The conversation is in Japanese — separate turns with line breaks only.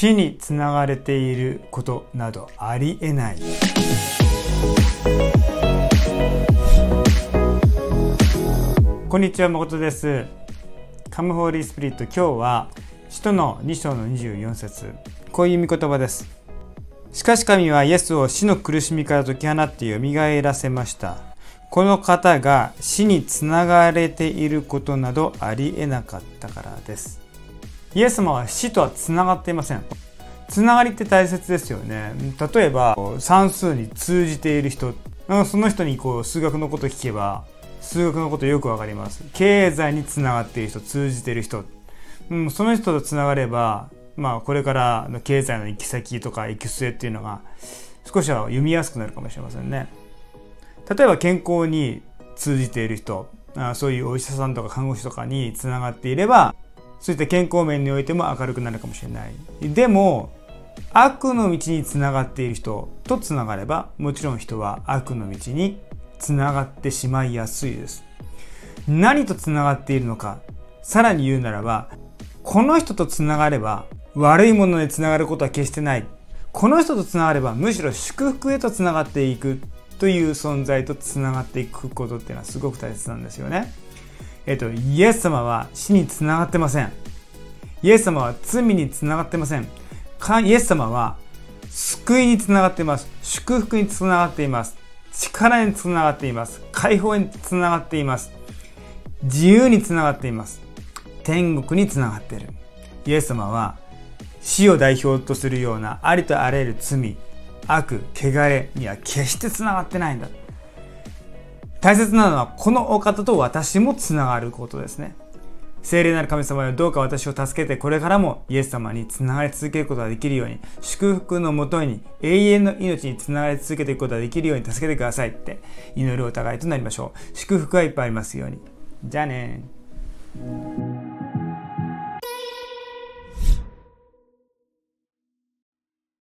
死につながれていることなどありえない。こんにちは誠です。カムホーリースピリット今日は使徒の2章の24節。こういう見言葉です。しかし神はイエスを死の苦しみから解き放って蘇らせました。この方が死につながれていることなどありえなかったからです。イエス様は死とはつながっていません。つながりって大切ですよね。例えば算数に通じている人。その人にこう数学のこと聞けば数学のことよくわかります。経済につながっている人通じている人、うん、その人とつながればまあこれからの経済の行き先とか行き末っていうのが少しは読みやすくなるかもしれませんね。例えば健康に通じている人。そういうお医者さんとか看護師とかにつながっていればそういった健康面においても明るくなるかもしれない。でも悪の道につながっている人とつながればもちろん人は悪の道につながってしまいやすいです。何とつながっているのかさらに言うならばこの人とつながれば悪いものにつながることは決してない。この人とつながればむしろ祝福へとつながっていくという存在とつながっていくことっていうのはすごく大切なんですよね。えっと、イエス様は死につながってません。イエス様は罪につながってません。イエス様は救いにつながっています。祝福につながっています。力につながっています。解放につながっています。自由につながっています。天国につながっている。イエス様は死を代表とするようなありとあらゆる罪、悪、汚れには決してつながってないんだ。大切なのはこのお方と私もつながることですね。聖霊なる神様よどうか私を助けてこれからもイエス様につながり続けることができるように祝福のもとに永遠の命につながり続けていくことができるように助けてくださいって祈るお互いとなりましょう。祝福がいっぱいありますように。じゃあね